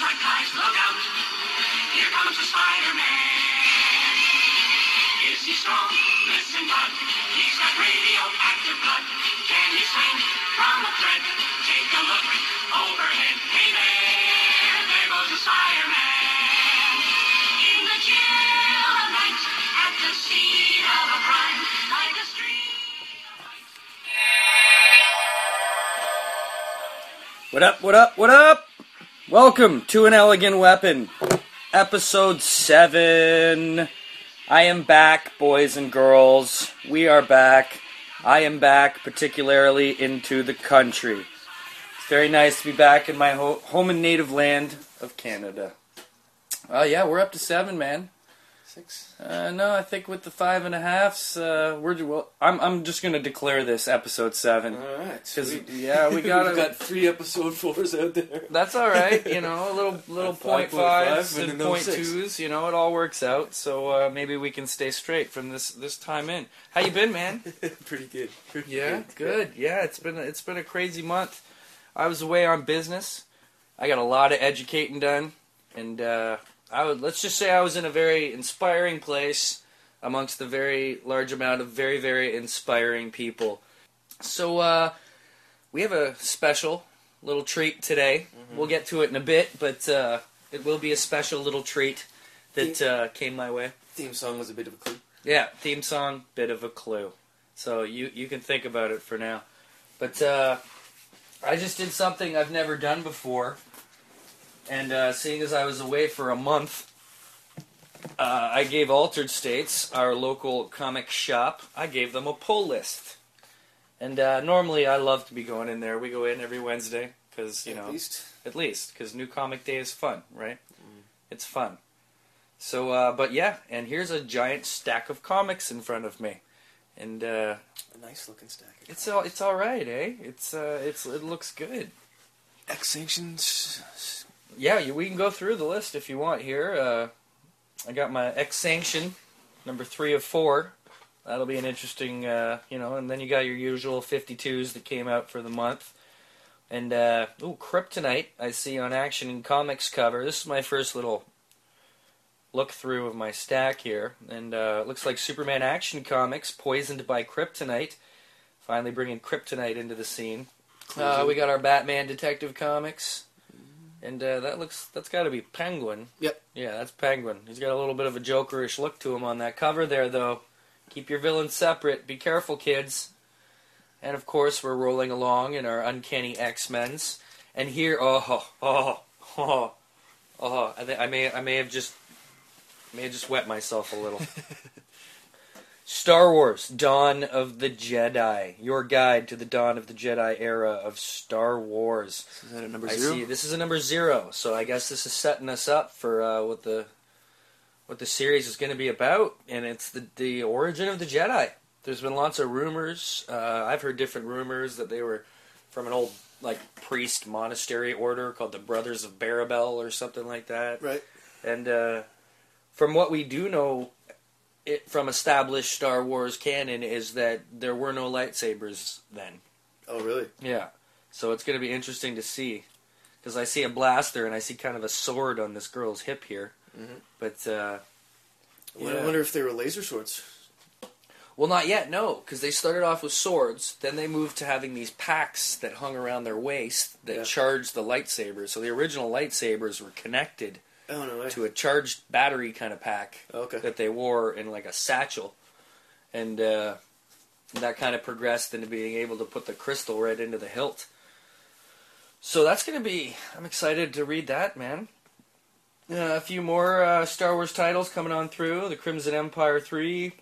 guys, look out. Here comes the Spider-Man. Is he strong? Listen, bud. He's got radioactive blood. Can he swing from a thread? Take a look overhead. Hey there, there goes the Spider-Man. In the chill of night, at the scene of a crime, like a. What up, what up, what up? Welcome to An Elegant Weapon, episode 7. I am back, boys and girls. We are back. I am back, particularly into the country. It's very nice to be back in my ho- home and native land of Canada. Uh, yeah, we're up to 7, man. Six. Uh, no, I think with the five and a halfs, uh, we're well. I'm I'm just gonna declare this episode seven. All right. Because yeah, we got We've got three episode fours out there. That's all right, you know, a little little point 5.5 fives and and point twos, you know, it all works out. So uh, maybe we can stay straight from this this time in. How you been, man? Pretty good. Pretty Yeah, good. Yeah, it's been it's been a crazy month. I was away on business. I got a lot of educating done, and uh, I would let's just say I was in a very inspiring place amongst the very large amount of very very inspiring people. So uh, we have a special little treat today. We'll get to it in a bit, but uh, it will be a special little treat that uh, came my way. Theme song was a bit of a clue. Yeah, theme song, bit of a clue. So you you can think about it for now. But uh, I just did something I've never done before, and uh, seeing as I was away for a month, uh, I gave Altered States, our local comic shop, I gave them a pull list. And uh, normally I love to be going in there. We go in every Wednesday because you At know least. at least because new comic day is fun right it's fun so uh, but yeah and here's a giant stack of comics in front of me and uh, A nice looking stack. it's all it's all right eh it's uh, it's it looks good X sanctions. Yeah you, we can go through the list if you want here. Uh, i got my x sanction number three of four. That'll be an interesting uh, you know and then you got your usual 52s that came out for the month. And uh, ooh kryptonite i see on action and comics cover. This is my first little look through of my stack here. And uh, it looks like superman action comics poisoned by kryptonite finally bringing kryptonite into the scene. Uh, we got our batman detective comics and uh, that looks that's got to be penguin. Yep. yeah that's penguin. He's got a little bit of a jokerish look to him on that cover there though. Keep your villains separate. Be careful kids. And of course we're rolling along in our uncanny x-men's. And here oh oh oh oh. I, think I may i may have just may have just wet myself a little Star Wars Dawn of the Jedi, your guide to the Dawn of the Jedi era of Star Wars. Is that at number I see. This is a number zero, so I guess this is setting us up for uh, what the what the series is going to be about, and it's the the origin of the Jedi. There's been lots of rumors. Uh, I've heard different rumors that they were from an old like priest monastery order called the Brothers of Barabel or something like that. Right. And uh, from what we do know, it from established Star Wars canon is that there were no lightsabers then. Oh, really? Yeah. So it's going to be interesting to see. Because I see a blaster and I see kind of a sword on this girl's hip here. Mhm. But, uh, Well, I wonder if they were laser swords. well, not yet, no. Because they started off with swords. Then they moved to having these packs that hung around their waist that Yeah. charged the lightsabers. So the original lightsabers were connected Oh, no to a charged battery kind of pack Okay. that they wore in like a satchel. And uh, that kind of progressed into being able to put the crystal right into the hilt. So that's going to be. I'm excited to read that, man. Uh, a few more uh, Star Wars titles coming on through. The Crimson Empire 3.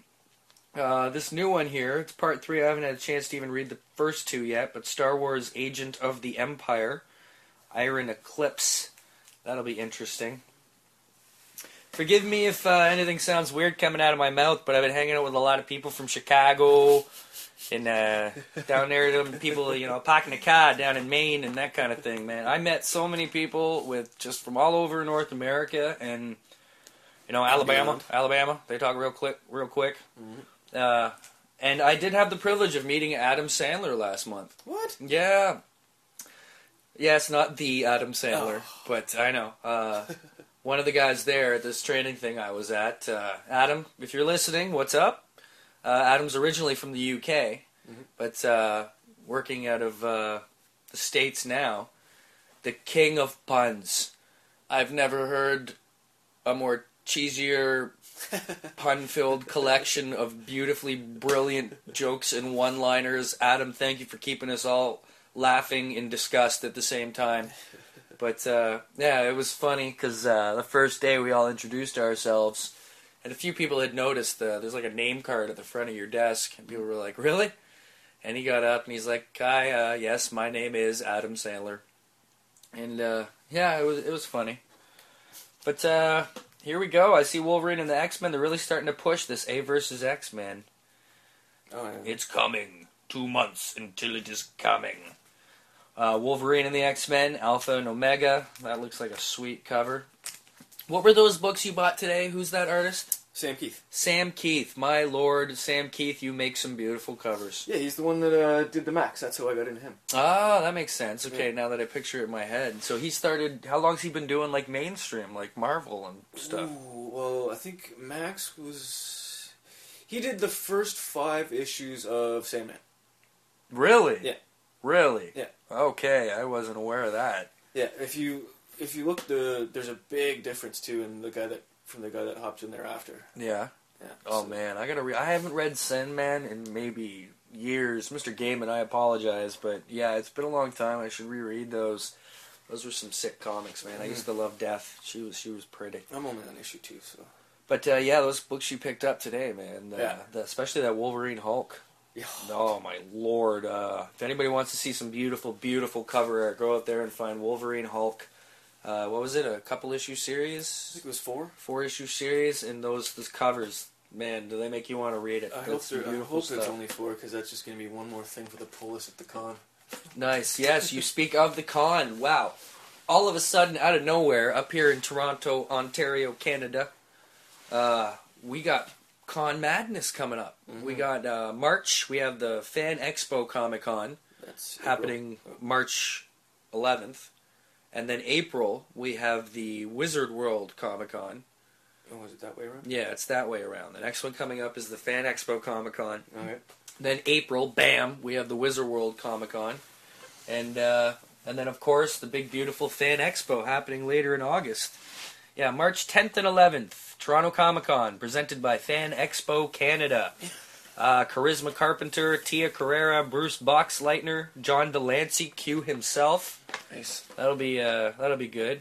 Uh, this new one here, it's part 3. I haven't had a chance to even read the first two yet, but Star Wars Agent of the Empire. Iron Eclipse. That'll be interesting. Forgive me if uh, anything sounds weird coming out of my mouth, but I've been hanging out with a lot of people from Chicago and uh, down there, them people, you know, parking a car down in Maine and that kind of thing, man. I met so many people with just from all over North America and you know Alabama, beyond. Alabama. They talk real quick, real quick. Uh, and I did have the privilege of meeting Adam Sandler last month. What? Yeah. Yes, not the Adam Sandler, Oh. but I know. Uh, one of the guys there at this training thing I was at, uh, Adam, if you're listening, what's up? Uh, Adam's originally from the UK, Mhm. but uh, working out of uh, the States now. The king of puns. I've never heard a more cheesier, pun filled collection of beautifully brilliant jokes and one liners. Adam, thank you for keeping us all laughing in disgust at the same time. But uh, yeah, it was funny because uh, the first day we all introduced ourselves, and a few people had noticed uh, there's like a name card at the front of your desk, and people were like, "Really?" And he got up and he's like, "Hi, uh, yes, my name is Adam Sandler," and uh, yeah, it was it was funny. But uh, here we go. I see Wolverine and the X Men. They're really starting to push this A versus X Men. Oh, yeah. It's coming. Two months until it is coming. Uh, Wolverine and the X Men, Alpha and Omega. That looks like a sweet cover. What were those books you bought today? Who's that artist? Sam Kieth. Sam Kieth. My lord, Sam Kieth, you make some beautiful covers. Yeah, he's the one that uh, did the Maxx. That's how I got into him. Ah, that makes sense. Okay, now that I picture it in my head. So he started, how long's he been doing like mainstream, like Marvel and stuff? Ooh, well, I think Maxx was. He did the first five issues of Sandman. Really? Yeah. Really? Yeah. Okay, I wasn't aware of that. Yeah, if you if you look the there's a big difference too in the guy that from the guy that hopped in there after. Yeah. Yeah. Oh so- man, I gotta. Re- I haven't read Sandman in maybe years. Mr. Gaiman, I apologize, but yeah, it's been a long time. I should reread those. Those were some sick comics, man. I used to love Death. She was she was pretty. I'm only on issue two, so But uh, yeah, those books you picked up today, man. Uh, Yeah. the, especially that Wolverine Hulk. Oh my lord! Uh, if anybody wants to see some beautiful, beautiful cover art, go out there and find Wolverine Hulk. Uh, what was it? A couple issue series? I think it was four. four issue series, and those those covers. Man, do they make you want to read it? I hope, That's there, I hope stuff. it's only four because that's just gonna be one more thing for the pull list at the con. Nice. Yes, you speak of the con. Wow. All of a sudden, out of nowhere, up here in Toronto, Ontario, Canada, uh, we got Con Madness coming up. We Mhm. got uh, March. We have the Fan Expo Comic Con That's happening March 11th. And then April, we have the Wizard World Comic Con. Oh, was it that way around? Yeah, it's that way around. The next one coming up is the Fan Expo Comic Con. All right. Then April, bam, we have the Wizard World Comic Con, and uh, and then of course the big beautiful Fan Expo happening later in August. Yeah, March 10th and 11th, Toronto Comic Con, presented by Fan Expo Canada. Uh, Charisma Carpenter, Tia Carrere, Bruce Boxleitner, John de Lancie, Q himself. Nice. That'll be uh, that'll be good.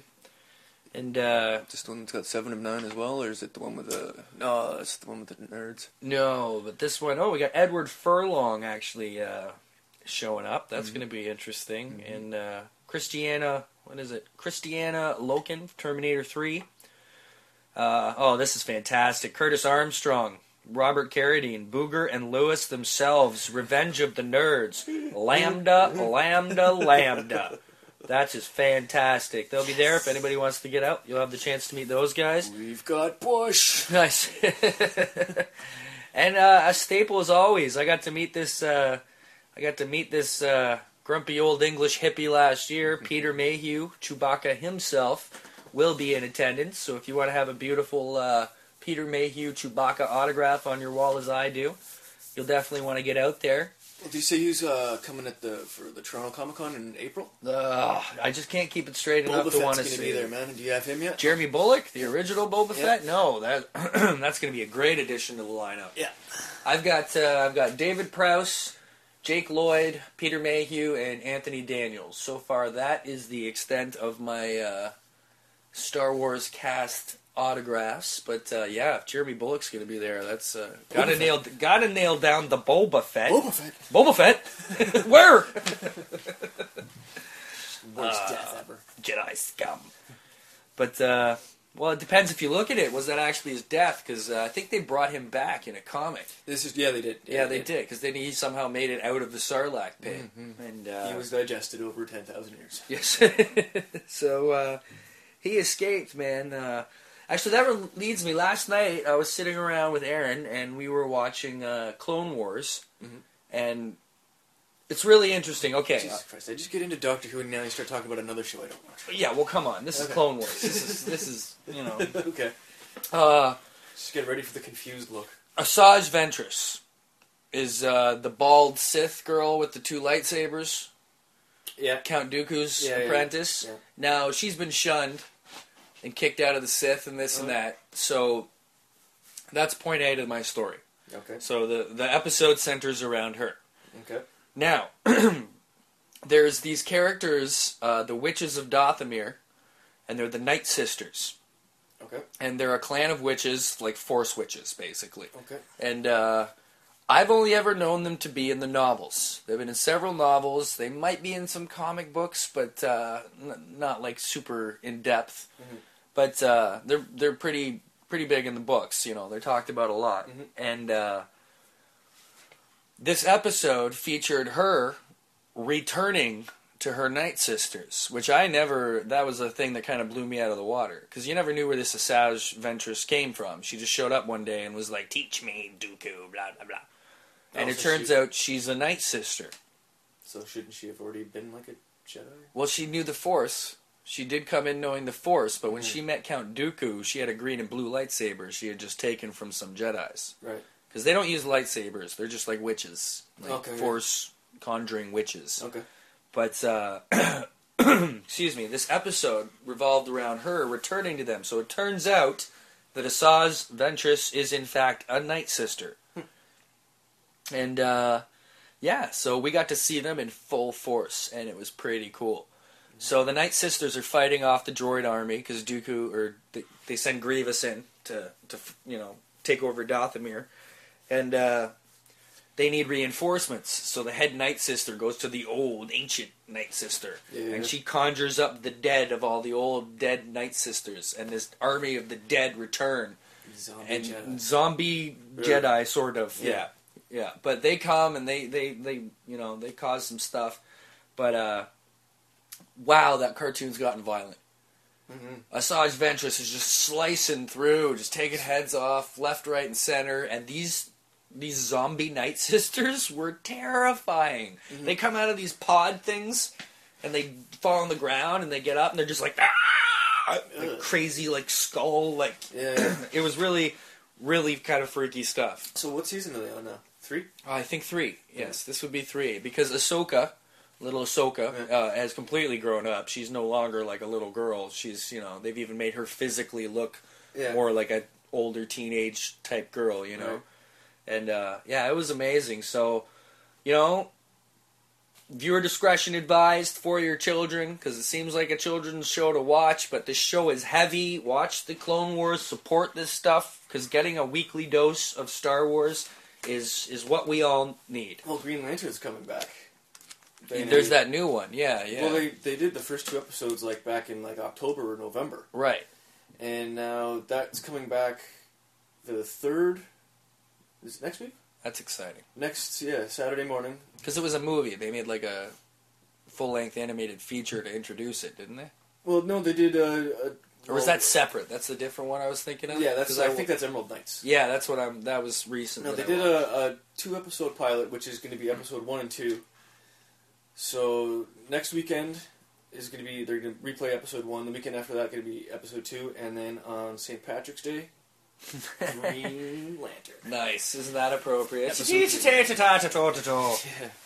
And uh, Just the one that's got seven of nine as well, or is it the one with the? No, it's the one with the nerds. No, but this one, oh, we got Edward Furlong actually uh, showing up. That's Mhm. going to be interesting. And uh, Kristanna, what is it? Kristanna Loken, Terminator 3. Uh, oh, this is fantastic. Curtis Armstrong, Robert Carradine, Booger, and Lewis themselves. Revenge of the Nerds. Lambda, Lambda, Lambda. That's just fantastic. They'll be there if anybody wants to get out. You'll have the chance to meet those guys. We've got Bush. Nice. and uh, a staple as always. I got to meet this. Uh, I got to meet this uh, grumpy old English hippie last year, Peter Mayhew. Chewbacca himself will be in attendance. So if you want to have a beautiful uh, Peter Mayhew Chewbacca autograph on your wall, as I do, you'll definitely want to get out there. Well, do you say he's uh, coming at the for the Toronto Comic Con in April? Uh, I just can't keep it straight enough Boba to Fett's to gonna see be there, man. Do you have him yet? Jeremy Bulloch, the original Boba Yeah. Fett. No, that that's going to be a great addition to the lineup. Yeah. I've got uh, I've got David Prowse, Jake Lloyd, Peter Mayhew, and Anthony Daniels. So far, that is the extent of my uh, Star Wars cast autographs. But uh, yeah, if Jeremy Bulloch's going to be there, that's uh, gotta nail gotta nail down the Boba Fett. Boba Fett. Boba Fett, where? Worst Uh, death ever. Jedi scum. But uh, well, it depends if you look at it. Was that actually his death? Because uh, I think they brought him back in a comic. This is yeah, they did. Yeah, they did. Because then he somehow made it out of the Sarlacc pit, Mhm. and uh, He was digested over ten thousand years. yes. so uh, he escaped, man. Uh, actually, that leads me. Last night, I was sitting around with Aaron, and we were watching uh, Clone Wars, Mhm. and it's really interesting. Okay, Jesus Christ! I just get into Doctor Who and now you start talking about another show I don't watch. yeah. Well, come on. This is Okay. Clone Wars. This is this is you know. okay. Uh, Just get ready for the confused look. Asajj Ventress is uh, the bald Sith girl with the two lightsabers. Yeah. Count Dooku's Yeah, yeah, apprentice. yeah. Now she's been shunned and kicked out of the Sith and this and Uh-huh. that. So that's point A to my story. Okay. So the the episode centers around her. Okay. Now there's these characters, uh, the witches of Dathomir, and they're the Night Sisters, Okay. and they're a clan of witches, like Force witches, basically. Okay. And uh, I've only ever known them to be in the novels. They've been in several novels. They might be in some comic books, but uh, n- not like super in depth. Mhm. But uh, they're they're pretty pretty big in the books. You know, they're talked about a lot. Mhm. And uh, this episode featured her returning to her night sisters, which I never. That was a thing that kind of blew me out of the water because you never knew where this Asajj Ventress came from. She just showed up one day and was like, "Teach me, Dooku," blah blah blah. And it turns she- out she's a night sister. So shouldn't she have already been like a Jedi? Well, she knew the Force. She did come in knowing the Force, but when Mhm. she met Count Dooku, she had a green and blue lightsaber she had just taken from some Jedi's. Right. Because they don't use lightsabers; they're just like witches, like Okay, yeah. Force conjuring witches. Okay. But uh, excuse me, this episode revolved around her returning to them. So it turns out that Asajj Ventress is in fact a Night Sister, and uh, yeah, so we got to see them in full force, and it was pretty cool. So the Night Sisters are fighting off the droid army because Dooku, or they, they send Grievous in to to you know take over Dathomir, and uh, they need reinforcements. So the head Night Sister goes to the old ancient Night Sister, Yeah. and she conjures up the dead of all the old dead Night Sisters, and this army of the dead return Zombie and Jedi. zombie Yeah. Jedi, sort of. Yeah. Yeah. yeah, But they come and they they they you know they cause some stuff, but uh, wow, that cartoon's gotten violent. Mhm. Asajj Ventress is just slicing through, just taking heads off left, right, and center, and these these zombie night sisters were terrifying. Mhm. They come out of these pod things, and they fall on the ground, and they get up, and they're just like, ah! like crazy, like skull, like Yeah. it was really, really kind of freaky stuff. so what season are they on now? Three. Oh, I think three. Yes, this would be three because Ahsoka, little Ahsoka, Yeah. uh, has completely grown up. She's no longer like a little girl. She's you know they've even made her physically look Yeah. more like a older teenage type girl. You know, Right. And uh, yeah, it was amazing. So, you know. Viewer discretion advised for your children because it seems like a children's show to watch, but this show is heavy. Watch the Clone Wars, support this stuff because getting a weekly dose of Star Wars is is what we all need. Well, Green Lantern's coming back. They- There's that new one, yeah, yeah, Well, they they did the first two episodes like back in like October or November, right. and now that's coming back the third. Is it next week? That's exciting Next, yeah, Saturday morning. because it was a movie. They made like a full length animated feature to introduce it, didn't they? Well, no, they did. Uh, uh, Or was that separate? That's the different one I was thinking of. Yeah, that's. 'Cause I think that's Emerald Knights. yeah, that's what I'm. That was recent. No, they I did a, a two episode pilot, which is going to be episode one and two. So next weekend is going to be they're going to replay episode one. The weekend after that going to be episode two, and then on St. Patrick's Day, Green Lantern. nice. Isn't that appropriate?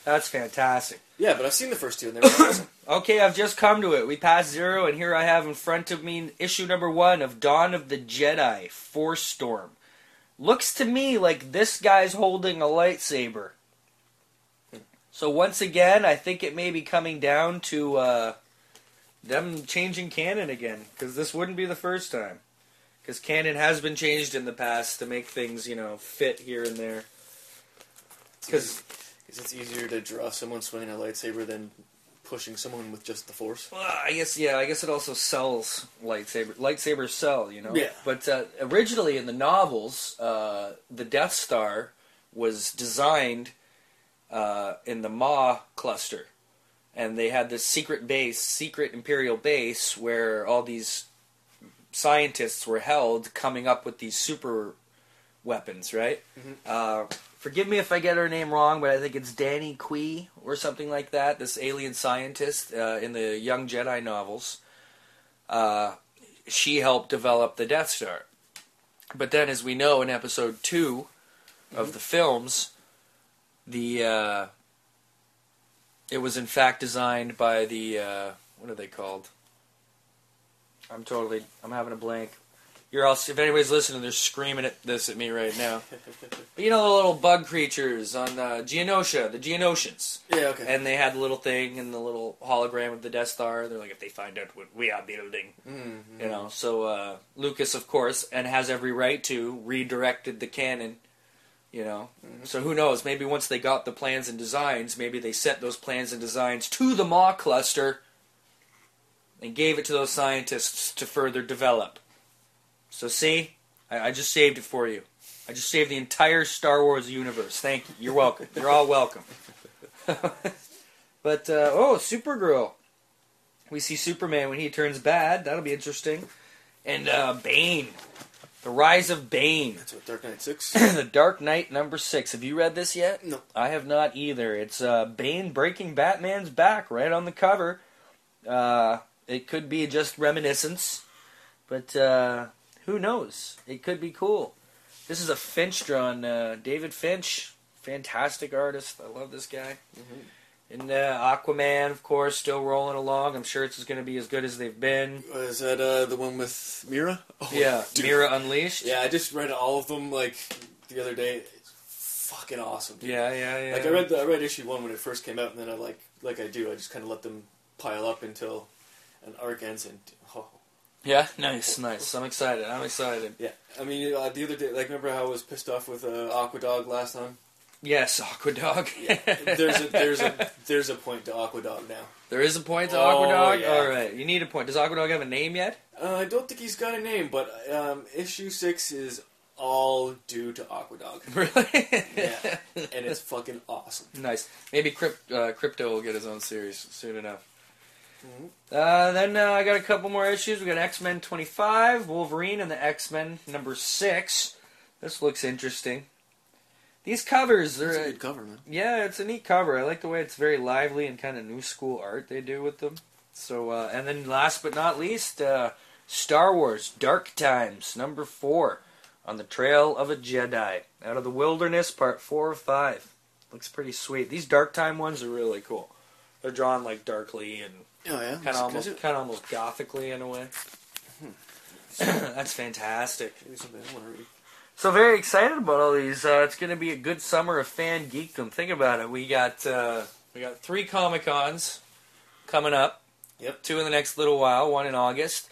That's fantastic. yeah, but I've seen the first two, and they were awesome. Okay, I've just come to it. We passed zero, and here I have in front of me issue number one of Dawn of the Jedi Force Storm. Looks to me like this guy's holding a lightsaber. So once again, I think it may be coming down to uh, them changing canon again, because this wouldn't be the first time. Because canon has been changed in the past to make things, you know, fit here and there. Because it's easier to draw someone swinging a lightsaber than pushing someone with just the Force. Well, I guess yeah. I guess it also sells lightsaber. Lightsabers sell, you know. Yeah. But uh, originally in the novels, uh, the Death Star was designed uh, in the Maw cluster, and they had this secret base, secret Imperial base, where all these scientists were held, coming up with these super weapons, right? Mhm. Uh, forgive me if I get her name wrong, but I think it's Danny Quee or something like that. This alien scientist uh, in the Young Jedi novels. Uh, she helped develop the Death Star. But then, as we know in Episode Two of the films, the uh, it was in fact designed by the uh, what are they called? I'm totally I'm having a blank. You're all if anybody's listening, they're screaming at this at me right now. But you know the little bug creatures on uh, Geonosis, the Geonosians, Yeah, okay. and they had the little thing and the little hologram of the Death Star. They're like, if they find out what we are building, Mhm. you know. So uh, Lucas, of course, and has every right to redirected the canon. You know, so who knows? Maybe once they got the plans and designs, maybe they sent those plans and designs to the Maw cluster and gave it to those scientists to further develop. So see, I, I just saved it for you. I just saved the entire Star Wars universe. Thank you. You're welcome. You're all welcome. but uh, oh, Supergirl. We see Superman when he turns bad. That'll be interesting. And uh, Bane, the rise of Bane, That's what Dark Knight Six. the Dark Knight number six. Have you read this yet? No. I have not either. It's uh, Bane breaking Batman's back right on the cover. Uh, it could be just reminiscence, but uh, who knows? It could be cool. This is a Finch drawn. Uh, David Finch, fantastic artist. I love this guy. Mhm. And uh, Aquaman, of course, still rolling along. I'm sure it's going to be as good as they've been. Is that uh, the one with Mera? Oh, yeah, dude. Mera Unleashed. Yeah, I just read all of them like the other day. It's fucking awesome. Dude. yeah, yeah. yeah. Like I read the I read issue one when it first came out, and then I like like I do, I just kind of let them pile up until an arc. And oh, Yeah, nice, nice. I'm excited. I'm excited. yeah, I mean uh, the other day, like remember how I was pissed off with uh, Aqua Dog last time? Yes, Aquadog. There's a there's a there's a point to Aqua Dog now. there is a point to Oh, Aquadog. yeah. All right, you need a point. Does Aquadog have a name yet? Uh, I don't think he's got a name, but um, issue six is all due to Aqua Dog. Really? Yeah, and it's fucking awesome. nice. Maybe Crypt, uh, Crypto will get his own series soon enough. Mhm. Uh, then uh, I got a couple more issues. We got X Men 25, Wolverine, and the X Men number six. This looks interesting. These covers, That's a good cover, man. Yeah, it's a neat cover. I like the way it's very lively and kind of new school art they do with them. So, uh, and then last but not least, uh, Star Wars Dark Times number four on the Trail of a Jedi out of the Wilderness, part four of five. Looks pretty sweet. These Dark Time ones are really cool. They're drawn like darkly and Oh yeah, kind of almost kind of almost gothically in a way. That's fantastic. Maybe something I want to read. So very excited about all these. Uh, it's going to be a good summer of fan geekdom. Think about it. We got uh, we got three Comic Cons coming up. Yep. Two in the next little while. One in August.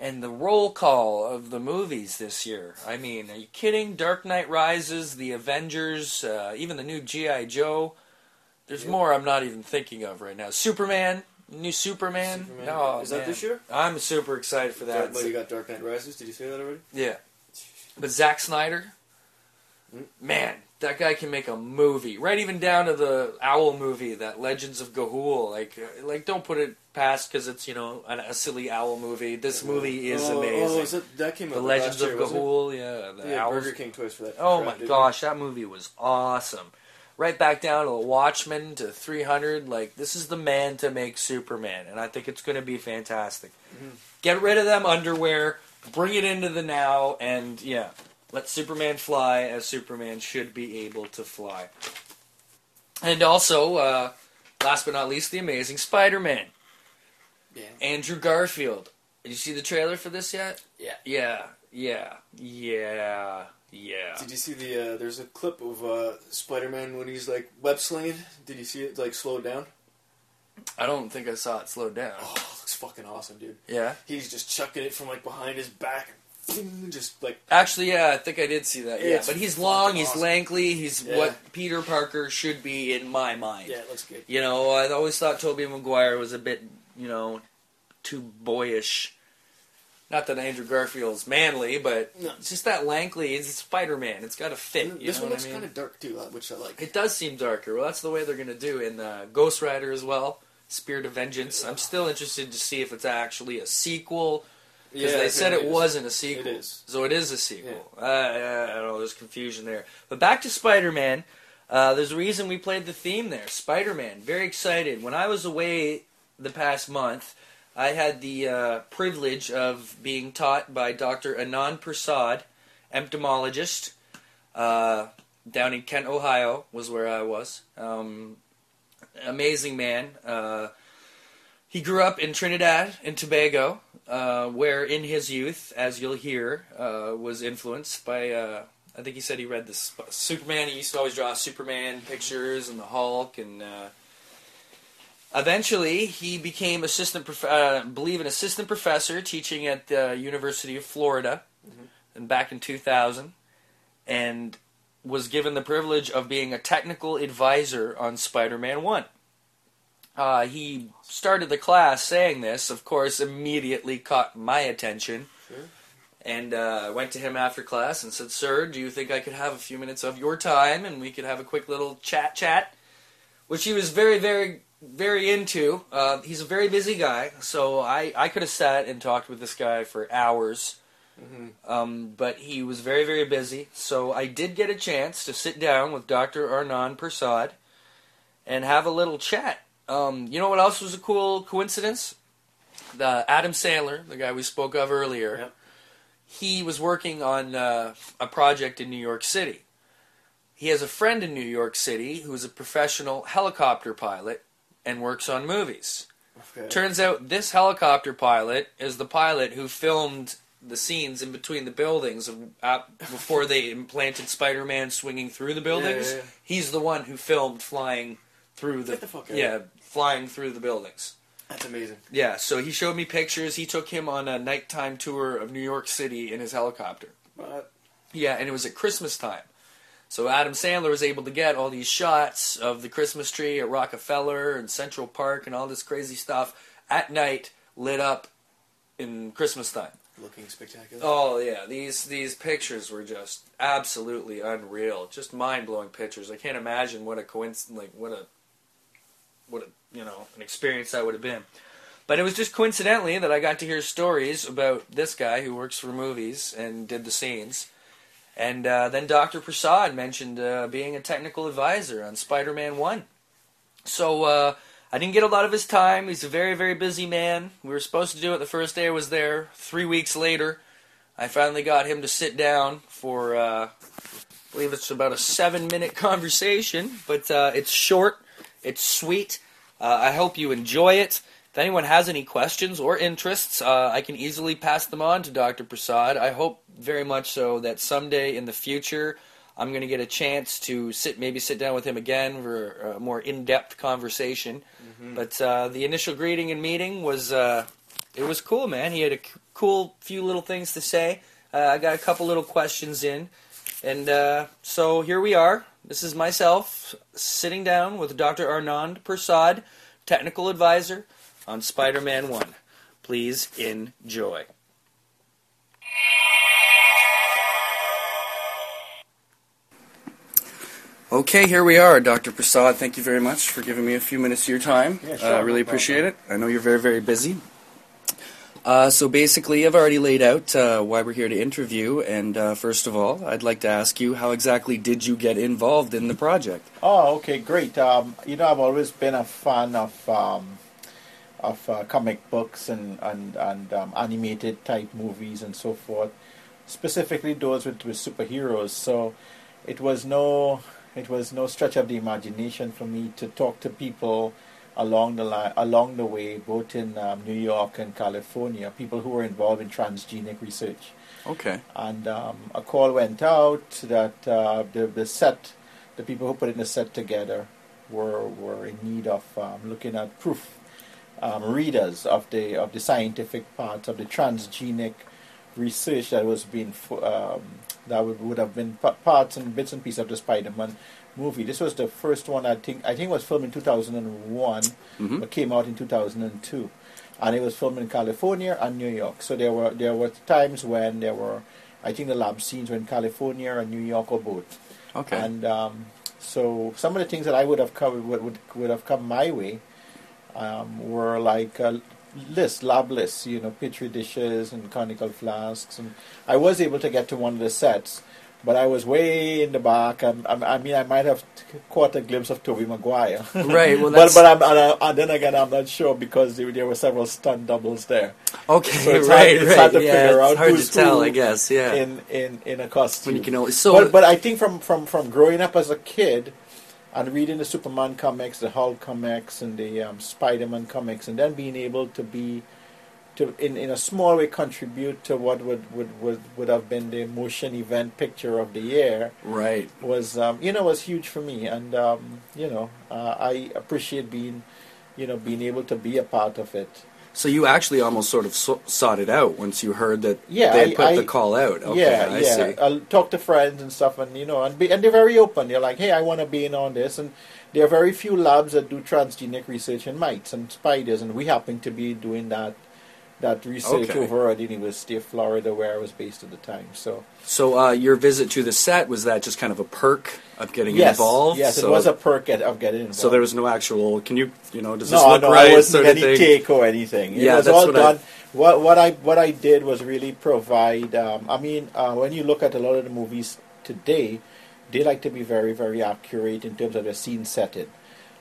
And the roll call of the movies this year. I mean, are you kidding? Dark Knight Rises, The Avengers, uh, even the new GI Joe. There's Yep. more I'm not even thinking of right now. Superman, new Superman. Superman. Oh, is that man. this year? I'm super excited for that. Dark, but you got Dark Knight Rises. Did you say that already? Yeah. But Zack Snyder, Hmm? man, that guy can make a movie. Right, even down to the Owl movie, that Legends of Ga'Hoole. Like, uh, like don't put it past because it's you know an, a silly owl movie. This movie is oh, amazing. Oh, is that, that came out the Legends of year, wasn't? Ga'Hoole, yeah, the Yeah. Burger King toys for that. Oh crap, my didn't it? gosh, that movie was awesome. Right back down to the Watchmen to 300. Like, this is the man to make Superman, and I think it's going to be fantastic. Mhm. Get rid of them underwear, bring it into the now, and yeah, let Superman fly as Superman should be able to fly. And also, uh, last but not least, the Amazing Spider-Man, Yeah. Andrew Garfield. Did you see the trailer for this yet? Yeah. Yeah, yeah, yeah, yeah. Did you see the? Uh, there's a clip of uh, Spider-Man when he's like web slinging. Did you see it like slowed down? I don't think I saw it slow down. Oh, it looks fucking awesome, dude. Yeah. He's just chucking it from like behind his back, and just like Actually, yeah, I think I did see that. Yeah, but he's long, he's awesome. lankly, he's Yeah. what Peter Parker should be in my mind. yeah, it looks good. You know, I always thought Tobey Maguire was a bit, you know, too boyish. Not that Andrew Garfield's manly, but No. it's just that lankly. It's Spider-Man. It's got to fit. You this know one looks I mean? kind of dark too, uh, which I like. It does seem darker. Well, that's the way they're going to do in uh, Ghost Rider as well. Spirit of Vengeance. I'm still interested to see if it's actually a sequel because Yeah, they said it wasn't a sequel. is. So it is a sequel. Uh, I don't know. There's confusion there. But back to Spider-Man. Uh, there's a reason we played the theme there. Spider-Man. Very excited. When I was away the past month, I had the uh, privilege of being taught by Dr. Anand Prasad, entomologist, uh, down in Kent, Ohio, was where I was. Um, amazing man. Uh, he grew up in Trinidad and Tobago, uh, where in his youth, as you'll hear, uh, was influenced by. Uh, I think he said he read the Superman. He used to always draw Superman pictures and the Hulk, and eventually he became assistant, prof- uh, believe an assistant professor teaching at the University of Florida, and back in 2000, and was given the privilege of being a technical advisor on Spider-Man One. Uh, he started the class saying this, of course, immediately caught my attention. Sure. And uh, I went to him after class and said, Sir, do you think I could have a few minutes of your time and we could have a quick little chat chat? Which he was very, very, very into. Uh, he's a very busy guy, so I, I could have sat and talked with this guy for hours. Mm-hmm. Um, but he was very, very busy. So I did get a chance to sit down with Dr. Anand Prasad and have a little chat. Um, you know what else was a cool coincidence? The Adam Sandler, the guy we spoke of earlier, Yep. he was working on uh, a project in New York City. He has a friend in New York City who is a professional helicopter pilot and works on movies. Okay. Turns out this helicopter pilot is the pilot who filmed the scenes in between the buildings of, uh, before they implanted Spider-Man swinging through the buildings. Yeah, yeah, yeah. He's the one who filmed flying through the, Get the fuck out. yeah flying through the buildings. That's amazing. Yeah, so he showed me pictures. He took him on a nighttime tour of New York City in his helicopter. But Yeah, and it was at Christmas time. So Adam Sandler was able to get all these shots of the Christmas tree at Rockefeller and Central Park and all this crazy stuff at night lit up in Christmas time. looking spectacular. Oh yeah, these these pictures were just absolutely unreal. Just mind-blowing pictures. I can't imagine what a coincidence like what a what a, you know, an experience that would have been. But it was just coincidentally that I got to hear stories about this guy who works for movies and did the scenes. And uh, then Dr. Prasad mentioned uh, being a technical advisor on Spider Man 1. So uh, I didn't get a lot of his time. He's a very, very busy man. We were supposed to do it the first day I was there. Three weeks later, I finally got him to sit down for, uh, I believe it's about a seven minute conversation, but uh, it's short, it's sweet. Uh, I hope you enjoy it. If anyone has any questions or interests, uh, I can easily pass them on to Dr. Prasad. I hope very much so that someday in the future I'm going to get a chance to sit, maybe sit down with him again for a more in-depth conversation. But uh, the initial greeting and meeting was uh, it was cool, man. He had a c- cool few little things to say. Uh, I got a couple little questions in, and uh, so here we are. This is myself sitting down with Dr. Anand Prasad, technical advisor on Spider-Man One. Please enjoy. Okay, here we are, Dr. Prasad. Thank you very much for giving me a few minutes of your time. Yeah, I sure, uh, really no appreciate it. I know you're very, very busy. Uh, so basically, I've already laid out uh, why we're here to interview, and uh, first of all, I'd like to ask you how exactly did you get involved in the project? Oh, okay, great. Um, you know, I've always been a fan of um, of uh, comic books and and and um, animated type movies and so forth. Specifically, those with, with superheroes. So, it was no it was no stretch of the imagination for me to talk to people along the line, along the way, both in um, New York and California, people who were involved in transgenic research. Okay. and um, a call went out that uh, the the set, the people who put in the set together, were were in need of um, looking at proof um, readers of the of the scientific part of the transgenic research that was being um, that would, would have been parts and bits and pieces of the Spider-Man movie. This was the first one I think I think it was filmed in 2001, Mhm. but came out in 2002 and it was filmed in California and New York. So there were there were times when there were, I think the lab scenes were in California and New York or both. Okay. And um, so some of the things that I would have covered would would, would have come my way um, were like uh, lists, lab lists, you know, petri dishes and conical flasks, and I was able to get to one of the sets, but I was way in the back. I, I, I mean, I might have caught a glimpse of Tobey Maguire. Right, well, but that's- but I'm, and, I, and then again, I'm not sure because there, there were several stunt doubles there Okay, So it's hard- right, it's right. hard to yeah, figure out hard who's to tell, who I guess. Yeah. in, in, in a costume. when you can only so. but but I think from, from, from growing up as a kid and reading the Superman comics, the Hulk comics, and the um, Spider-Man comics, and then being able to be to in, in a small way contribute to what would, would, would, would have been the motion event picture of the year right. was um, you know was huge for me, and um, you know uh, I appreciate being you know being able to be a part of it. So you actually almost sort of so- sought it out once you heard that Yeah, they I- put I- the call out. Okay, yeah, I yeah. see. I'll talk to friends and stuff, and you know, and be, and they're very open. They're like, "Hey, I want to be in on this." And there are very few labs that do transgenic research in mites and spiders, and we happen to be doing that that research Okay. over at the University of Florida, where I was based at the time. So So uh, your visit to the set was that just kind of a perk of getting yes, involved? yes, so, it was a perk at- of getting involved. So there was no actual. Can you you know does this no, look no, right? I wasn't any thing? take or anything. It Yeah, was that's all what I- done. What what I what I did was really provide. Um, I mean, uh, when you look at a lot of the movies today, they like to be very very accurate in terms of the scene setting.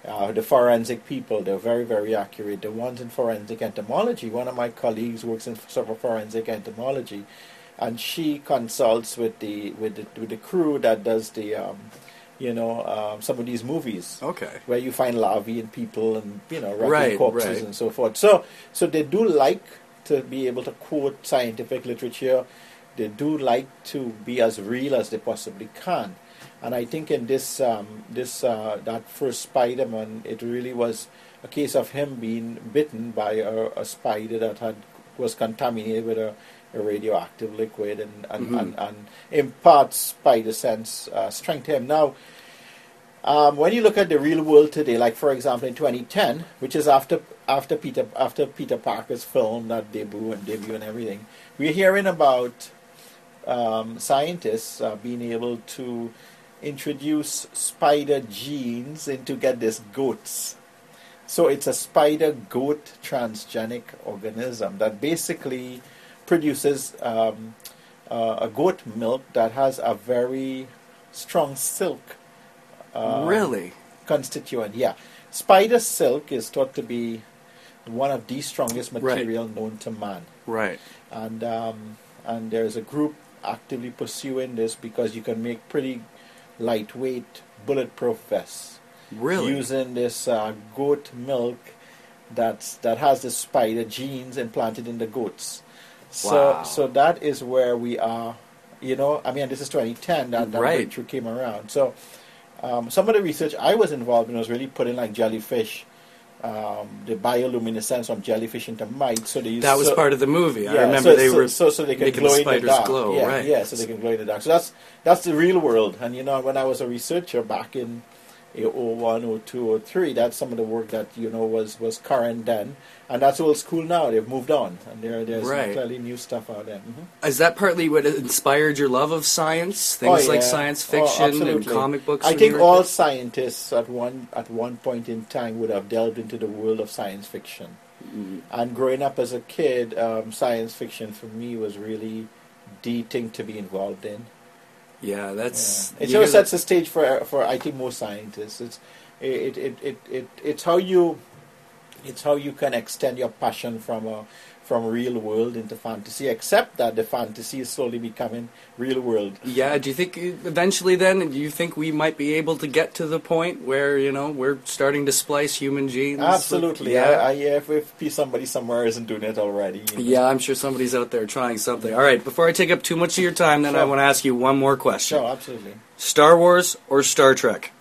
Uh, the forensic people, they're very, very accurate. The ones in forensic entomology, one of my colleagues works in sort of forensic entomology, and she consults with the with the, with the crew that does the, um, you know, um, some of these movies Okay. where you find larvae in people and you know Right, corpses right. and so forth. So so they do like to be able to quote scientific literature. They do like to be as real as they possibly can. And I think in this um, this uh, that first Spider-Man, it really was a case of him being bitten by a, a spider that had was contaminated with a, a radioactive liquid and and, Mhm. and, and imparts spider sense uh, strength to him. Now, um, when you look at the real world today, like for example in 2010, which is after after Peter after Peter Parker's film that debut and debut and everything, we're hearing about um, scientists uh, being able to introduce spider genes into get this goats. So it's a spider goat transgenic organism that basically produces um, uh, a goat milk that has a very strong silk uh, really? constituent. Yeah, spider silk is thought to be one of the strongest Right. material known to man, Right. and um, and there's a group actively pursuing this because you can make pretty lightweight bulletproof vests Really? using this uh, goat milk that's that has the spider genes implanted in the goats. So Wow. so that is where we are. You know, I mean, this is 2010 that that Right. breakthrough came around. So um, some of the research I was involved in was really putting like jellyfish, um, the bioluminescence from jellyfish into mites. So they use that was so- part of the movie. I remember so, they so, were. so so they can glow the in the dark. glow, yeah, right. yeah, so they can glow in the dark. So that's that's the real world. And you know, when I was a researcher back in 01, 02, 03, that's some of the work that you know was was current then, and that's old school now. They've moved on, and there there's Right. clearly new stuff out there. hmm Is that partly what inspired your love of science? Things Oh, like yeah. science Oh, fiction and comic books? I think you were a all scientists at one at one point in time would have delved into the world of science fiction. Mm, And growing up as a kid, um, science fiction for me was really the thing to be involved in. Yeah, that's. Yeah. It sort of sets the stage for for I think most scientists. It's it, it, it, it, it's how you it's how you can extend your passion from a from real world into fantasy. Except that the fantasy is slowly becoming real world. Yeah, do you think eventually then, do you think we might be able to get to the point where, you know, we're starting to splice human genes? Absolutely. Yeah. I, I, yeah, if, if somebody somewhere isn't doing it already. you know. Yeah, I'm sure somebody's out there trying something. All right, before I take up too much of your time, then I want to ask you one more question. Sure, absolutely. Star Wars or Star Trek?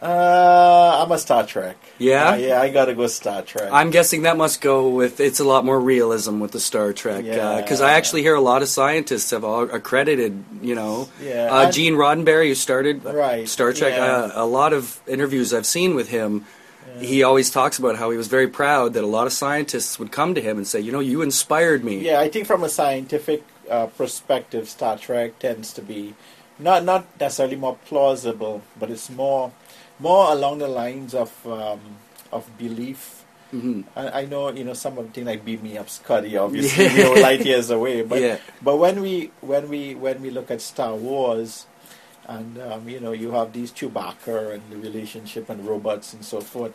Uh, I'm a Star Trek. Yeah? Uh, yeah, I gotta go Star Trek. I'm guessing that must go with it's a lot more realism with the Star Trek Yeah. because I actually hear a lot of scientists have all accredited, you know, Yeah, uh, Gene Roddenberry who started Right, Star Trek. yeah. Uh, a lot of interviews I've seen with him, he always talks about how he was very proud that a lot of scientists would come to him and say, you know, you inspired me. Yeah, I think from a scientific uh, perspective, Star Trek tends to be not not necessarily more plausible, but it's more more along the lines of um, of belief I, I know you know some of the things like beat me up, Scotty. Obviously, we were light years away. But Yeah. but when we when we when we look at Star Wars, and um, you know you have these Chewbacca and the relationship and robots and so forth.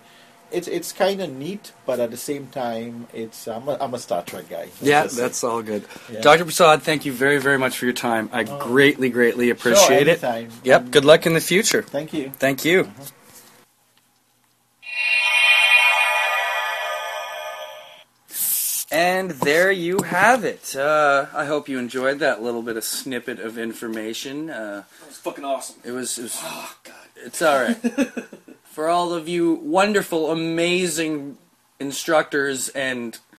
It's it's kind of neat, but at the same time, it's I'm a, I'm a Star Trek guy. Let's Yeah, just say. that's all good. Yeah. Dr. Prasad, thank you very, very much for your time. I greatly, greatly appreciate it. anytime. Yep, Um, good luck in the future. Thank you. Thank you. And there you have it. Uh, I hope you enjoyed that little bit of snippet of information. Uh, That was fucking awesome. it was, it was Oh god. it's all right. For all of you wonderful, amazing instructors and